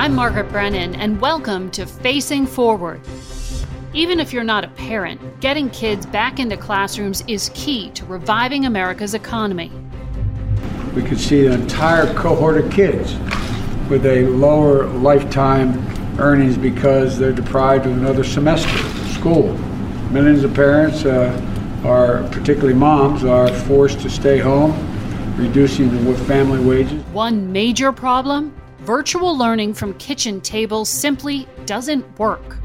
I'm Margaret Brennan, and welcome to Facing Forward. Even if you're not a parent, getting kids back into classrooms is key to reviving America's economy. We could see an entire cohort of kids with a lower lifetime earnings because they're deprived of another semester of school. Millions of parents uh, are, particularly moms, are forced to stay home, reducing the family wages. One major problem virtual learning from kitchen tables simply doesn't work.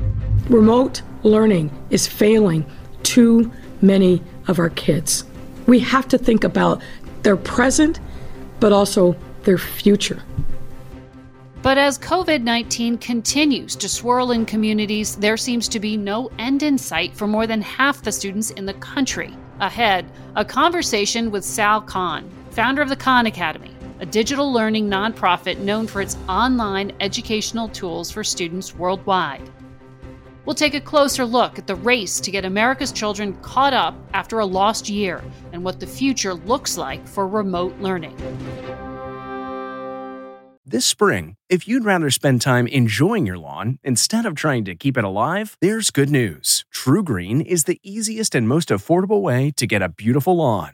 Remote learning is failing too many of our kids. We have to think about their present, but also their future. But as COVID 19 continues to swirl in communities, there seems to be no end in sight for more than half the students in the country. Ahead, a conversation with Sal Khan, founder of the Khan Academy, a digital learning nonprofit known for its online educational tools for students worldwide. We'll take a closer look at the race to get America's children caught up after a lost year and what the future looks like for remote learning. This spring, if you'd rather spend time enjoying your lawn instead of trying to keep it alive, there's good news. TruGreen is the easiest and most affordable way to get a beautiful lawn.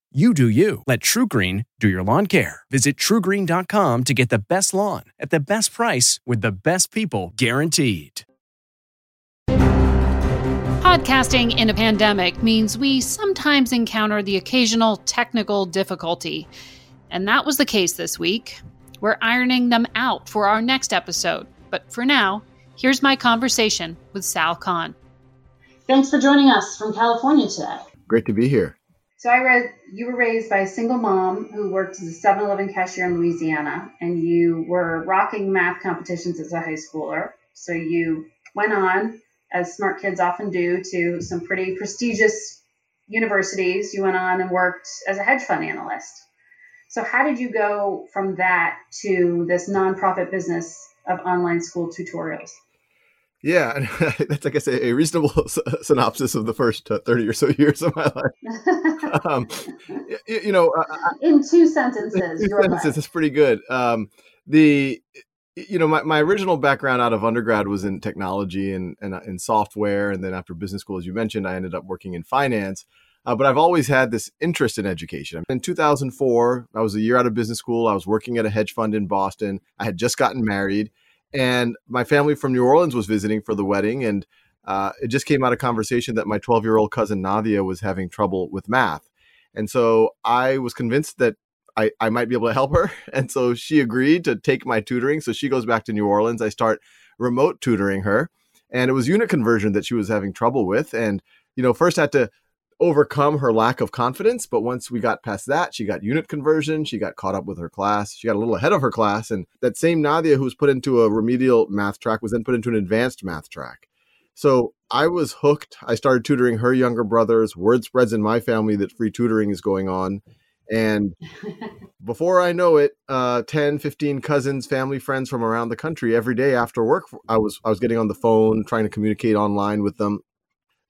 You do you. Let TruGreen do your lawn care. Visit trugreen.com to get the best lawn at the best price with the best people guaranteed. Podcasting in a pandemic means we sometimes encounter the occasional technical difficulty. And that was the case this week. We're ironing them out for our next episode. But for now, here's my conversation with Sal Khan. Thanks for joining us from California today. Great to be here. So I read you were raised by a single mom who worked as a 7-Eleven cashier in Louisiana, and you were rocking math competitions as a high schooler. So you went on, as smart kids often do, to some pretty prestigious universities. You went on and worked as a hedge fund analyst. So how did you go from that to this nonprofit business of online school tutorials? Yeah, that's like I guess a, a reasonable synopsis of the first uh, thirty or so years of my life. um, you, you, know, uh, in two sentences, two sentences is pretty good. Um, the you know my, my original background out of undergrad was in technology and, and uh, in software, and then after business school, as you mentioned, I ended up working in finance. Uh, but I've always had this interest in education. In 2004, I was a year out of business school. I was working at a hedge fund in Boston. I had just gotten married and my family from New Orleans was visiting for the wedding, and uh, it just came out of conversation that my 12 year old cousin Nadia was having trouble with math, and so I was convinced that I, I might be able to help her, and so she agreed to take my tutoring. So she goes back to New Orleans. I start remote tutoring her, and it was unit conversion that she was having trouble with, and you know first had to overcome her lack of confidence. But once we got past that, she got unit conversion. She got caught up with her class. She got a little ahead of her class. And that same Nadia who was put into a remedial math track was then put into an advanced math track. So I was hooked. I started tutoring her younger brothers. Word spreads in my family that free tutoring is going on. And before I know it, uh, 10, 15 cousins, family, friends from around the country every day after work, I was I was getting on the phone, trying to communicate online with them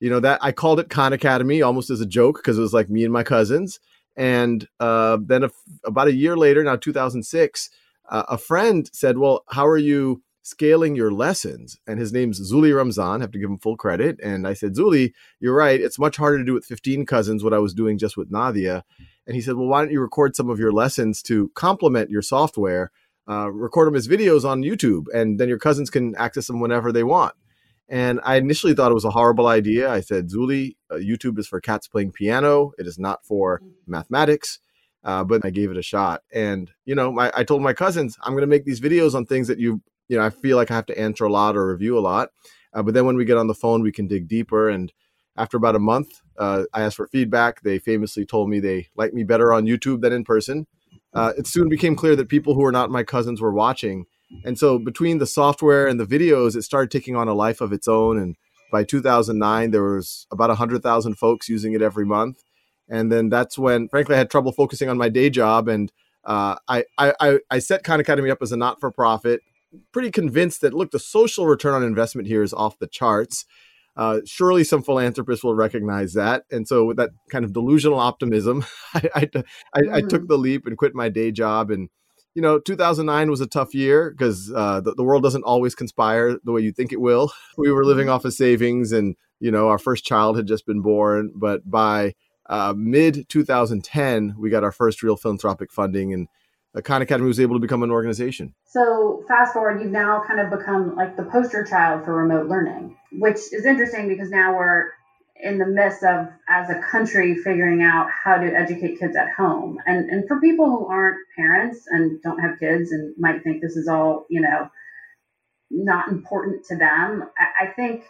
you know that I called it Khan Academy almost as a joke because it was like me and my cousins. And uh, then a, about a year later, now 2006, uh, a friend said, "Well, how are you scaling your lessons?" And his name's Zuli Ramzan. I have to give him full credit. And I said, "Zuli, you're right. It's much harder to do with 15 cousins what I was doing just with Nadia." And he said, "Well, why don't you record some of your lessons to complement your software?" Uh, record them as videos on YouTube, and then your cousins can access them whenever they want. And I initially thought it was a horrible idea. I said, Zuli, uh, YouTube is for cats playing piano. It is not for mm. mathematics. Uh, but I gave it a shot. And, you know, my, I told my cousins, I'm going to make these videos on things that you, you know, I feel like I have to answer a lot or review a lot. Uh, but then when we get on the phone, we can dig deeper. And after about a month, uh, I asked for feedback. They famously told me they liked me better on YouTube than in person. Uh, it soon became clear that people who were not my cousins were watching and so between the software and the videos, it started taking on a life of its own. And By 2009, there was about 100,000 folks using it every month. And then that's when, frankly, I had trouble focusing on my day job. And uh, I, I, I set Khan Academy up as a not for profit, pretty convinced that, look, the social return on investment here is off the charts. Uh, surely some philanthropists will recognize that. And so, with that kind of delusional optimism, I, I, I, I took mm-hmm. the leap and quit my day job and you know, 2009 was a tough year because uh, the, the world doesn't always conspire the way you think it will. We were living mm-hmm. off of savings, and you know, our first child had just been born. But by uh, mid 2010, we got our first real philanthropic funding, and the Khan Academy was able to become an organization. So, fast forward, you've now kind of become like the poster child for remote learning, which is interesting because now we're in the midst of as a country figuring out how to educate kids at home. And and for people who aren't parents and don't have kids and might think this is all you know not important to them I, I think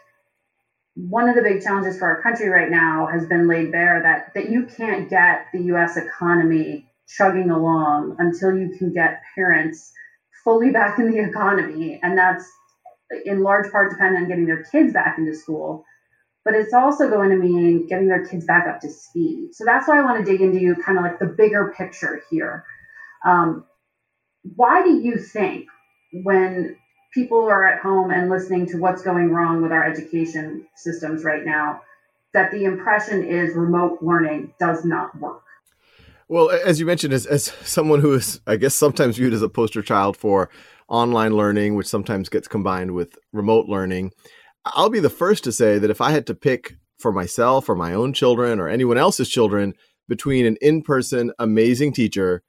one of the big challenges for our country right now has been laid bare that that you can't get the US economy chugging along until you can get parents fully back in the economy. And that's in large part dependent on getting their kids back into school but it's also going to mean getting their kids back up to speed. So that's why I want to dig into kind of like the bigger picture here. Um, why do you think when people are at home and listening to what's going wrong with our education systems right now, that the impression is remote learning does not work? Well, as you mentioned, as, as someone who is, I guess, sometimes viewed as a poster child for online learning, which sometimes gets combined with remote learning, I'll be the first to say that if I had to pick for myself or my own children or anyone else's children between an in person amazing teacher,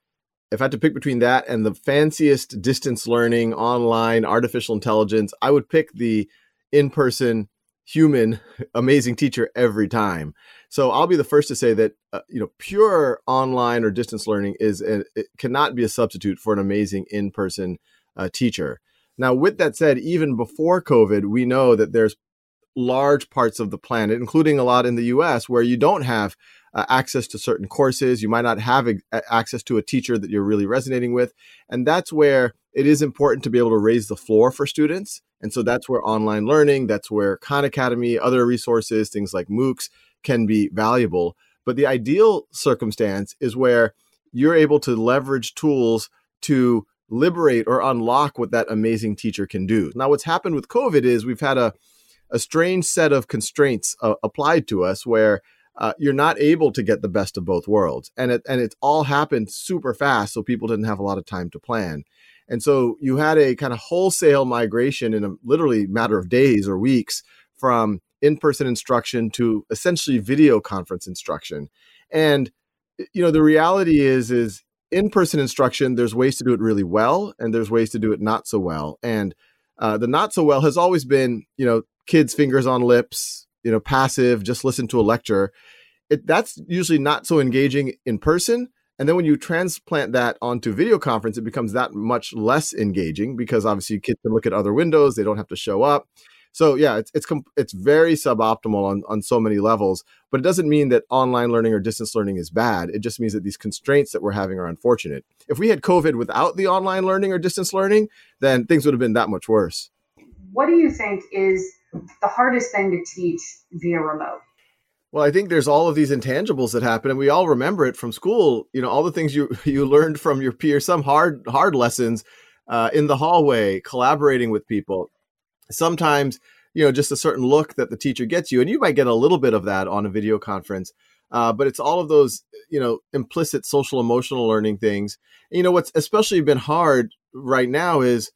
if I had to pick between that and the fanciest distance learning, online, artificial intelligence, I would pick the in person human amazing teacher every time. So I'll be the first to say that uh, you know pure online or distance learning is a, it cannot be a substitute for an amazing in person uh, teacher. Now, with that said, even before COVID, we know that there's large parts of the planet, including a lot in the US, where you don't have uh, access to certain courses. You might not have access to a teacher that you're really resonating with. And that's where it is important to be able to raise the floor for students. And so that's where online learning, that's where Khan Academy, other resources, things like MOOCs can be valuable. But the ideal circumstance is where you're able to leverage tools to liberate or unlock what that amazing teacher can do. Now, what's happened with COVID is we've had a, a strange set of constraints uh, applied to us where uh, you're not able to get the best of both worlds. And it, and it's all happened super fast, so people didn't have a lot of time to plan. And so you had a kind of wholesale migration in a literally matter of days or weeks from in-person instruction to essentially video conference instruction. And you know the reality is is in-person instruction there's ways to do it really well and there's ways to do it not so well. And uh, the not so well has always been you know kids fingers on lips you know passive just listen to a lecture. It, that's usually not so engaging in person and then when you transplant that onto video conference it becomes that much less engaging because obviously kids can look at other windows they don't have to show up so yeah, it's it's it's very suboptimal on on so many levels. But it doesn't mean that online learning or distance learning is bad. It just means that these constraints that we're having are unfortunate. If we had COVID without the online learning or distance learning, then things would have been that much worse. What do you think is the hardest thing to teach via remote? Well, I think there's all of these intangibles that happen, and we all remember it from school. You know, all the things you you learned from your peers, some hard hard lessons uh, in the hallway, collaborating with people sometimes you know just a certain look that the teacher gets you and you might get a little bit of that on a video conference uh, but it's all of those you know implicit social emotional learning things. And, you know what's especially been hard right now is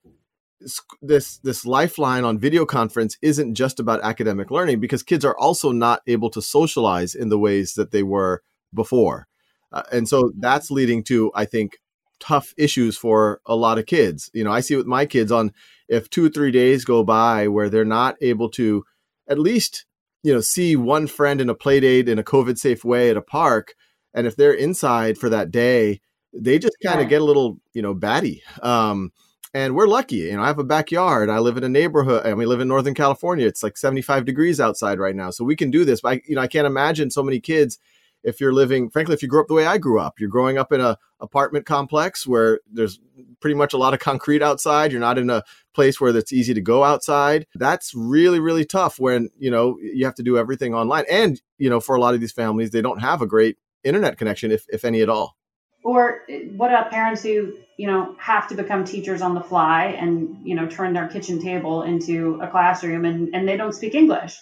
this this lifeline on video conference isn't just about academic learning because kids are also not able to socialize in the ways that they were before. Uh, and so that's leading to i think tough issues for a lot of kids. You know i see with my kids on if two or three days go by where they're not able to at least you know see one friend in a play date in a covid safe way at a park and if they're inside for that day they just kind of yeah. get a little you know batty. Um, and we're lucky you know i have a backyard. I live in a neighborhood and we live in northern california. It's like 75 degrees outside right now so we can do this but I, you know i can't imagine so many kids if you're living frankly if you grew up the way i grew up you're growing up in a apartment complex where there's pretty much a lot of concrete outside. You're not in a place where it's easy to go outside. That's really, really tough when, you know, you have to do everything online. And, you know, for a lot of these families, they don't have a great internet connection, if, if any at all. Or what about parents who, you know, have to become teachers on the fly and, you know, turn their kitchen table into a classroom and, and they don't speak English?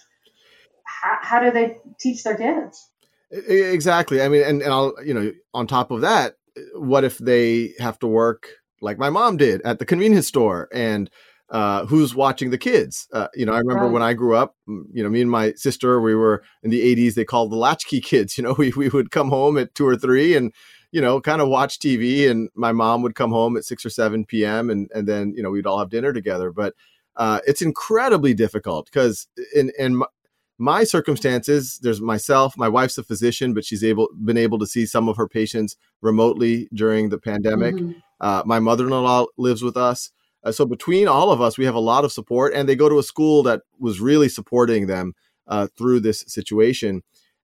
How, how do they teach their kids? Exactly. I mean, and, and I'll, you know, on top of that, what if they have to work like my mom did at the convenience store and uh, who's watching the kids. Uh, you know, I remember right. when I grew up, you know, me and my sister, we were in the 80s, they called the latchkey kids. You know, we, we would come home at two or three and, you know, kind of watch TV. And my mom would come home at 6 or 7 p.m. And, and then, you know, we'd all have dinner together. But uh, it's incredibly difficult because in, in my circumstances there's myself my wife's a physician but she's able been able to see some of her patients remotely during the pandemic. Mm-hmm. uh, my mother-in-law lives with us. Uh, so between all of us we have a lot of support and they go to a school that was really supporting them uh, through this situation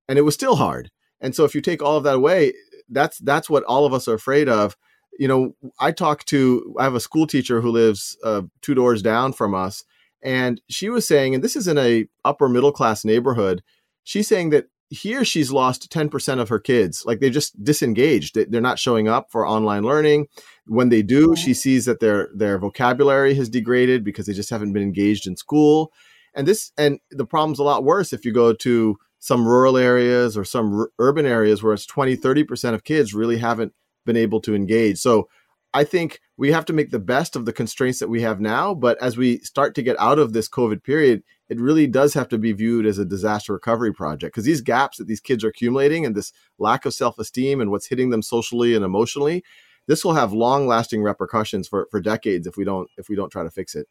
and it was still hard. And so if you take all of that away that's that's what all of us are afraid of. You know i talk to i have a school teacher who lives uh, two doors down from us and she was saying, and this is in a upper middle class neighborhood, she's saying that here she's lost 10% of her kids. Like they just disengaged. They're not showing up for online learning. When they do, she sees that their their vocabulary has degraded because they just haven't been engaged in school. And this and the problem's a lot worse if you go to some rural areas or some r- urban areas where it's 20, 30% of kids really haven't been able to engage. So I think we have to make the best of the constraints that we have now. But as we start to get out of this COVID period, it really does have to be viewed as a disaster recovery project because these gaps that these kids are accumulating and this lack of self esteem and what's hitting them socially and emotionally, this will have long lasting repercussions for, for decades if we don't if we don't try to fix it.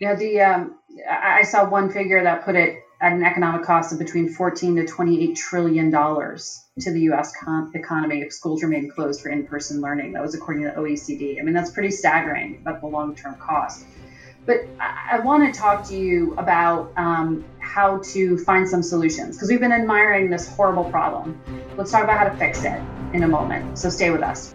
Yeah, the um, I saw one figure that put it at an economic cost of between 14 to 28 trillion dollars to the U.S. con- economy if schools remain closed for in-person learning. That was according to the OECD. I mean, that's pretty staggering about the long-term cost. But I, I want to talk to you about um, how to find some solutions because we've been admiring this horrible problem. Let's talk about how to fix it in a moment. So stay with us.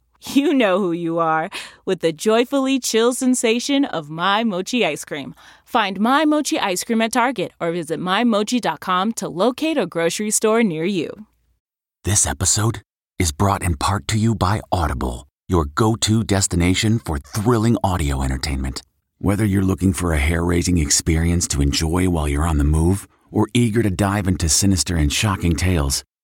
you know who you are with the joyfully chill sensation of My Mochi ice cream. Find My Mochi ice cream at Target or visit MyMochi.com to locate a grocery store near you. This episode is brought in part to you by Audible, your go to destination for thrilling audio entertainment. Whether you're looking for a hair raising experience to enjoy while you're on the move, or eager to dive into sinister and shocking tales,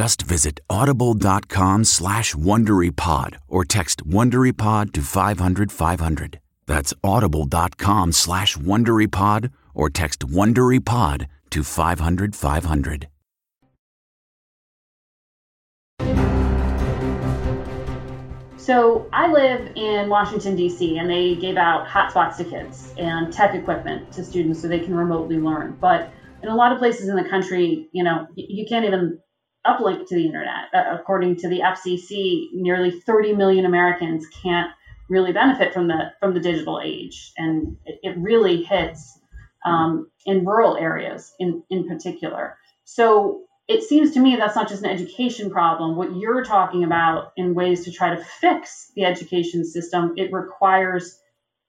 Just visit audible.com slash WonderyPod or text WonderyPod to 500, 500. That's audible.com slash WonderyPod or text WonderyPod to 500, 500. So I live in Washington, D.C., and they gave out hotspots to kids and tech equipment to students so they can remotely learn. But in a lot of places in the country, you know, you can't even uplink to the internet. Uh, according to the FCC, nearly 30 million Americans can't really benefit from the from the digital age, and it, it really hits um, in rural areas in in particular. So it seems to me that's not just an education problem. What you're talking about in ways to try to fix the education system, it requires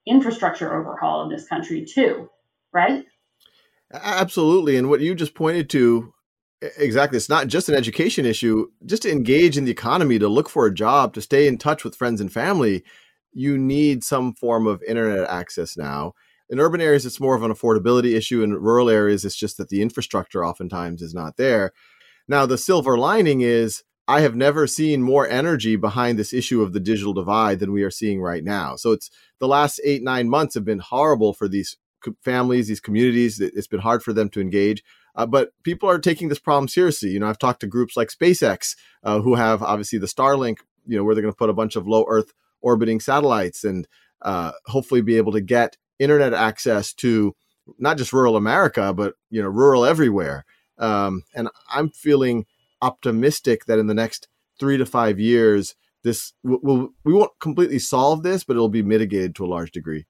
infrastructure overhaul in this country too, right? Absolutely. And what you just pointed to Exactly. It's not just an education issue. Just to engage in the economy, to look for a job, to stay in touch with friends and family, you need some form of internet access now. In urban areas, it's more of an affordability issue. In rural areas, it's just that the infrastructure oftentimes is not there. Now, the silver lining is I have never seen more energy behind this issue of the digital divide than we are seeing right now. So it's the last eight, nine months have been horrible for these families, these communities. It's been hard for them to engage. Uh, but people are taking this problem seriously. You know, I've talked to groups like SpaceX, uh, who have obviously the Starlink, you know, where they're going to put a bunch of low Earth orbiting satellites and uh, hopefully be able to get internet access to not just rural America, but you know, rural everywhere. Um, and I'm feeling optimistic that in the next three to five years, this will we won't completely solve this, but it'll be mitigated to a large degree.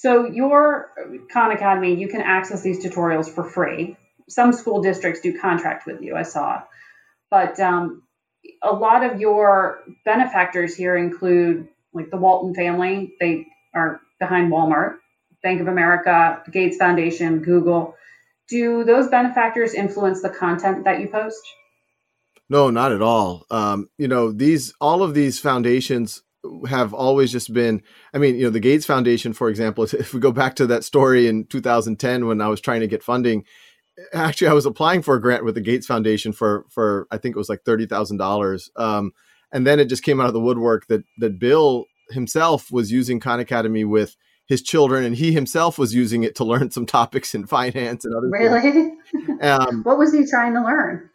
So your Khan Academy, you can access these tutorials for free. Some school districts do contract with you, I saw, but um, a lot of your benefactors here include like the Walton family. They are behind Walmart, Bank of America, Gates Foundation, Google. Do those benefactors influence the content that you post? No, not at all. Um, you know, these all of these foundations have always just been i mean you know the gates foundation for example if we go back to that story in 2010 when i was trying to get funding actually i was applying for a grant with the gates foundation for for i think it was like $30000 um, and then it just came out of the woodwork that that bill himself was using khan academy with his children and he himself was using it to learn some topics in finance and other really? Um, what was he trying to learn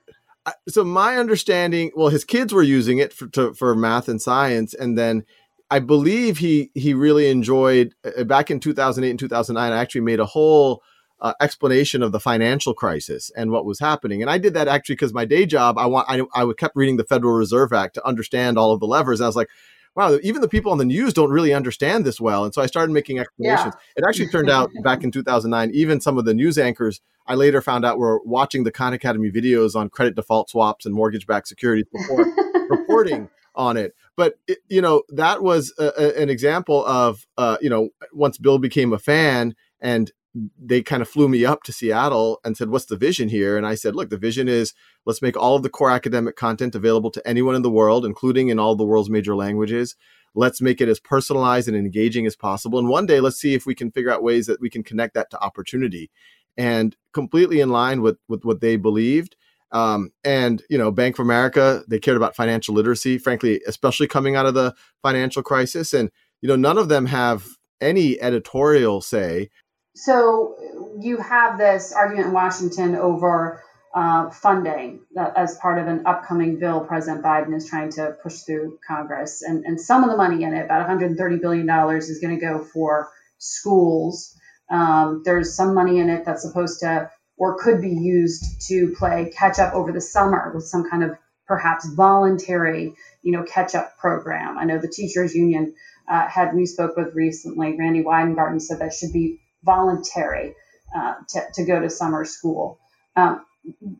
so my understanding, well, his kids were using it for to, for math and science, and then I believe he he really enjoyed uh, back in 2008 and 2009. I actually made a whole uh, explanation of the financial crisis and what was happening, and I did that actually because my day job, I want I, I kept reading the Federal Reserve Act to understand all of the levers. And I was like, wow, even the people on the news don't really understand this well. And so I started making explanations. Yeah. It actually turned out back in 2009, even some of the news anchors I later found out were watching the Khan Academy videos on credit default swaps and mortgage backed securities before reporting on it. But, it, you know, that was a, a, an example of, uh, you know, once Bill became a fan and they kind of flew me up to Seattle and said, What's the vision here? And I said, Look, the vision is let's make all of the core academic content available to anyone in the world, including in all the world's major languages. Let's make it as personalized and engaging as possible. And one day, let's see if we can figure out ways that we can connect that to opportunity and completely in line with, with what they believed. Um, and, you know, Bank of America, they cared about financial literacy, frankly, especially coming out of the financial crisis. And, you know, none of them have any editorial say so you have this argument in Washington over uh, funding as part of an upcoming bill President Biden is trying to push through Congress. And, and some of the money in it, about $130 billion, is going to go for schools. Um, there's some money in it that's supposed to or could be used to play catch up over the summer with some kind of perhaps voluntary, you know, catch up program. I know the teachers union uh, had we spoke with recently, Randi Weingarten said that should be voluntary uh, to, to go to summer school. Um,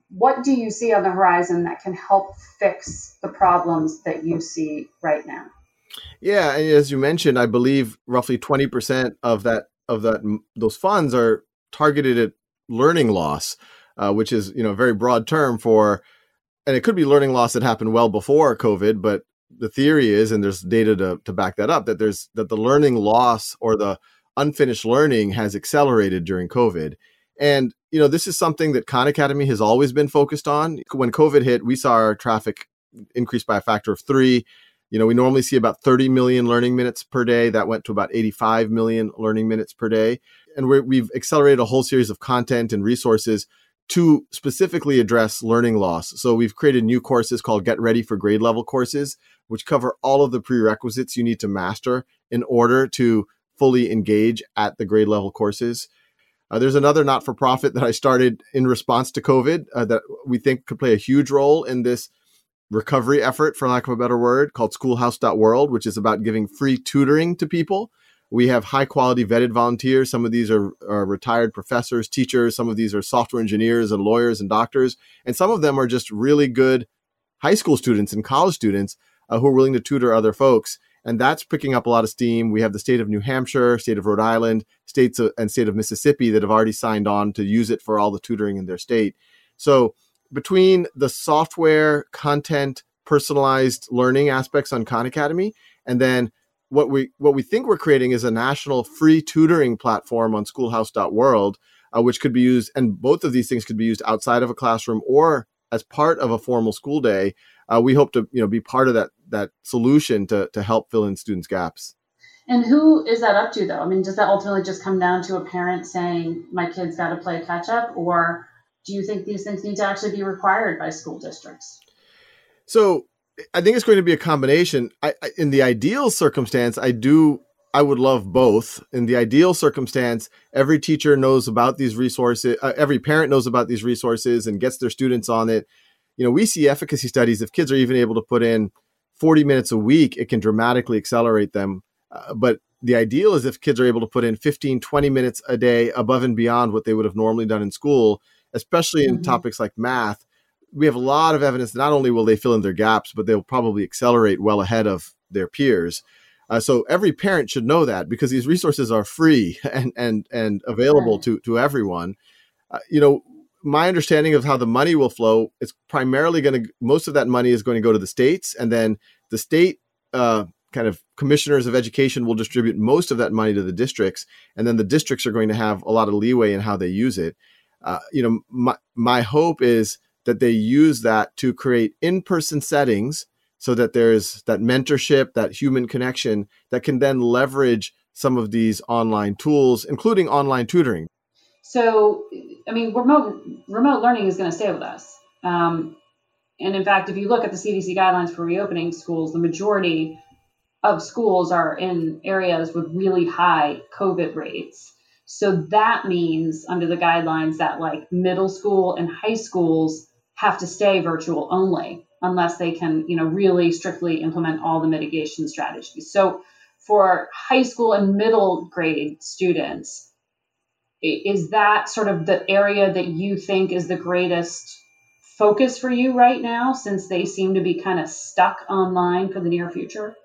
what do you see on the horizon that can help fix the problems that you see right now? Yeah, and as you mentioned, I believe roughly twenty percent of that of that those funds are targeted at learning loss, uh, which is you know a very broad term for, and it could be learning loss that happened well before COVID, but the theory is, and there's data to, to back that up, that there's that the learning loss or the unfinished learning has accelerated during COVID. And, you know, this is something that Khan Academy has always been focused on. When COVID hit, we saw our traffic increase by a factor of three. You know, we normally see about 30 million learning minutes per day. That went to about 85 million learning minutes per day. And we have accelerated a whole series of content and resources to specifically address learning loss. So we've created new courses called Get Ready for Grade Level courses, which cover all of the prerequisites you need to master in order to fully engage at the grade level courses. Uh, there's another not for profit that I started in response to COVID uh, that we think could play a huge role in this recovery effort, for lack of a better word, called schoolhouse.world, which is about giving free tutoring to people. We have high quality vetted volunteers. Some of these are, are, retired professors, teachers. Some of these are software engineers and lawyers and doctors. And some of them are just really good high school students and college students uh, who are willing to tutor other folks and that's picking up a lot of steam. We have the state of New Hampshire, state of Rhode Island, states and state of Mississippi that have already signed on to use it for all the tutoring in their state. So between the software content personalized learning aspects on Khan Academy and then what we what we think we're creating is a national free tutoring platform on schoolhouse.world uh, which could be used and both of these things could be used outside of a classroom or as part of a formal school day uh, we hope to you know be part of that that solution to to help fill in students gaps and who is that up to though i mean does that ultimately just come down to a parent saying my kid's got to play catch up or do you think these things need to actually be required by school districts so I think it's going to be a combination. I, I, in the ideal circumstance, I do. I would love both. In the ideal circumstance, every teacher knows about these resources. Uh, every parent knows about these resources and gets their students on it. You know, we see efficacy studies. If kids are even able to put in 40 minutes a week, it can dramatically accelerate them. Uh, but the ideal is if kids are able to put in 15, 20 minutes a day above and beyond what they would have normally done in school, especially in mm-hmm. topics like math we have a lot of evidence that not only will they fill in their gaps, but they'll probably accelerate well ahead of their peers. Uh, so every parent should know that because these resources are free and and and available to to everyone. Uh, you know, my understanding of how the money will flow is primarily going to most of that money is going to go to the states, and then the state uh, kind of commissioners of education will distribute most of that money to the districts, and then the districts are going to have a lot of leeway in how they use it. Uh, you know, my my hope is that they use that to create in-person settings so that there's that mentorship, that human connection that can then leverage some of these online tools, including online tutoring. So, I mean, remote remote learning is going to stay with us. Um, and in fact, if you look at the CDC guidelines for reopening schools, the majority of schools are in areas with really high COVID rates. So that means, under the guidelines, that like middle school and high schools have to stay virtual only unless they can, you know, really strictly implement all the mitigation strategies. So for high school and middle grade students, is that sort of the area that you think is the greatest focus for you right now since they seem to be kind of stuck online for the near future?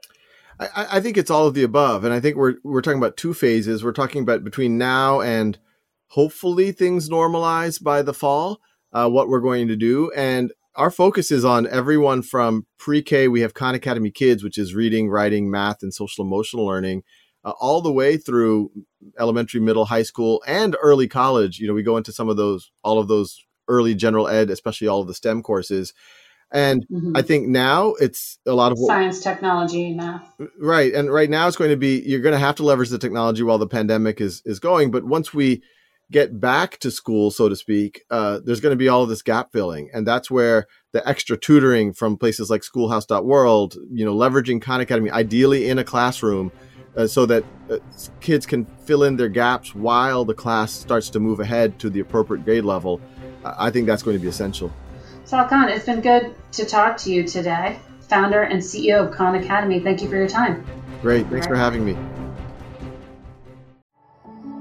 I, I, think it's all of the above. And I think we're we're talking about two phases. We're talking about between now and hopefully things normalize by the fall uh, what we're going to do. And our focus is on everyone from pre-K. We have Khan Academy Kids, which is reading, writing, math, and social emotional learning, uh, all the way through elementary, middle, high school, and early college. You know, we go into some of those, all of those early general ed, especially all of the STEM courses. And mm-hmm. I think now it's a lot of science, technology, math. Right, and right now it's going to be you're going to have to leverage the technology while the pandemic is is going. But once we get back to school, so to speak, uh, there's going to be all of this gap filling. And that's where the extra tutoring from places like schoolhouse.world, you know, leveraging Khan Academy, ideally in a classroom, uh, so that uh, kids can fill in their gaps while the class starts to move ahead to the appropriate grade level. I think that's going to be essential. Sal Khan, it's been good to talk to you today. Founder and CEO of Khan Academy. Thank you for your time. Great. Thanks for having me.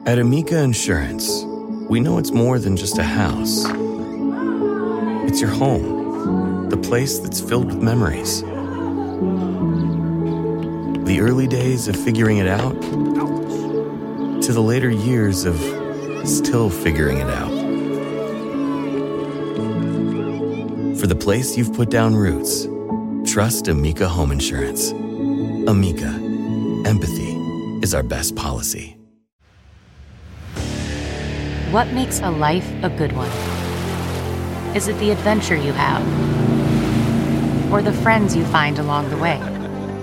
At Amica Insurance, we know it's more than just a house. It's your home, the place that's filled with memories. The early days of figuring it out to the later years of still figuring it out. For the place you've put down roots, trust Amica Home Insurance. Amica, empathy is our best policy. What makes a life a good one? Is it the adventure you have? Or the friends you find along the way?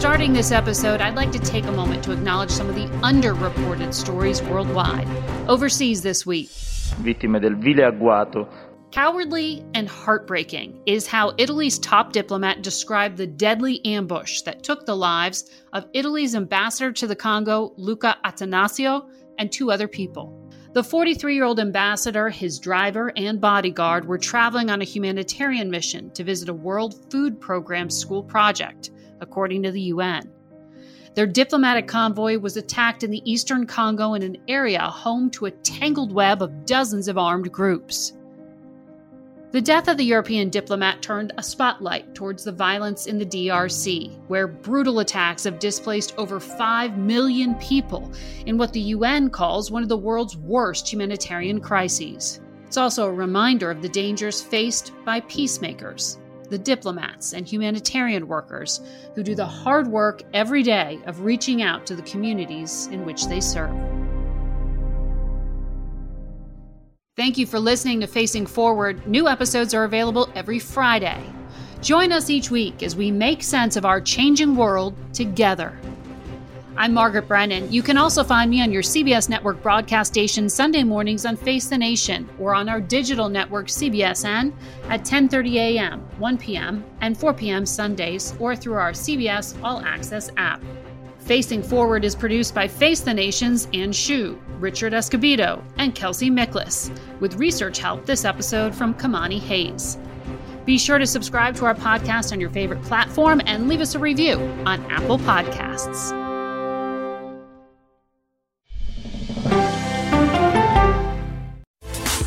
Starting this episode, I'd like to take a moment to acknowledge some of the underreported stories worldwide. Overseas this week. Vittime del vile agguato. Cowardly and heartbreaking is how Italy's top diplomat described the deadly ambush that took the lives of Italy's ambassador to the Congo, Luca Attanasio, and two other people. The 43 year old ambassador, his driver, and bodyguard were traveling on a humanitarian mission to visit a World Food Program school project according to the UN. Their diplomatic convoy was attacked in the eastern Congo in an area home to a tangled web of dozens of armed groups. The death of the European diplomat turned a spotlight towards the violence in the DRC, where brutal attacks have displaced over 5 million people in what the UN calls one of the world's worst humanitarian crises. It's also a reminder of the dangers faced by peacemakers, the diplomats and humanitarian workers who do the hard work every day of reaching out to the communities in which they serve. Thank you for listening to Facing Forward. New episodes are available every Friday. Join us each week as we make sense of our changing world together. I'm Margaret Brennan. You can also find me on your CBS network broadcast station Sunday mornings on Face the Nation or on our digital network CBSN at 10:30 a.m., 1 p.m., and 4 p.m. Sundays or through our CBS All Access app. Facing Forward is produced by Face the Nation's Ann Shu, Richard Escobedo, and Kelsey Miklas, with research help this episode from Kamani Hayes. Be sure to subscribe to our podcast on your favorite platform and leave us a review on Apple Podcasts.